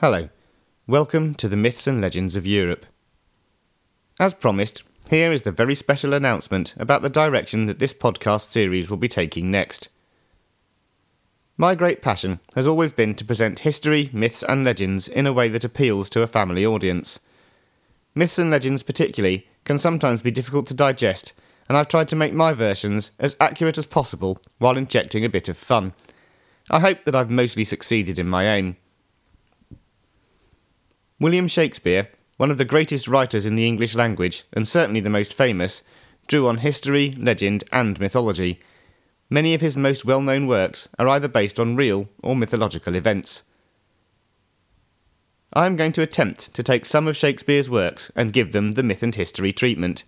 Hello, welcome to the Myths and Legends of Europe. As promised, here is the very special announcement about the direction that this podcast series will be taking next. My great passion has always been to present history, myths, and legends in a way that appeals to a family audience. Myths and legends, particularly, can sometimes be difficult to digest, and I've tried to make my versions as accurate as possible while injecting a bit of fun. I hope that I've mostly succeeded in my aim. William Shakespeare, one of the greatest writers in the English language, and certainly the most famous, drew on history, legend, and mythology. Many of his most well known works are either based on real or mythological events. I am going to attempt to take some of Shakespeare's works and give them the myth and history treatment.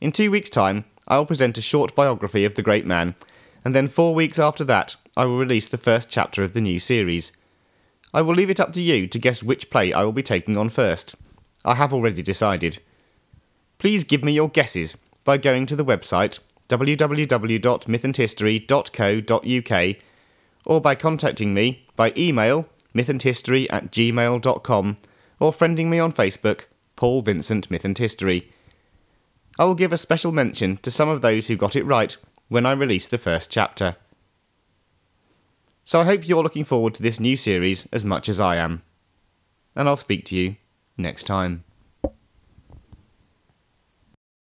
In two weeks' time, I will present a short biography of the great man, and then four weeks after that, I will release the first chapter of the new series. I will leave it up to you to guess which play I will be taking on first. I have already decided. Please give me your guesses by going to the website www.mythandhistory.co.uk or by contacting me by email mythandhistory at gmail.com or friending me on Facebook, Paul Vincent Myth and History. I will give a special mention to some of those who got it right when I release the first chapter. So I hope you're looking forward to this new series as much as I am. And I'll speak to you next time.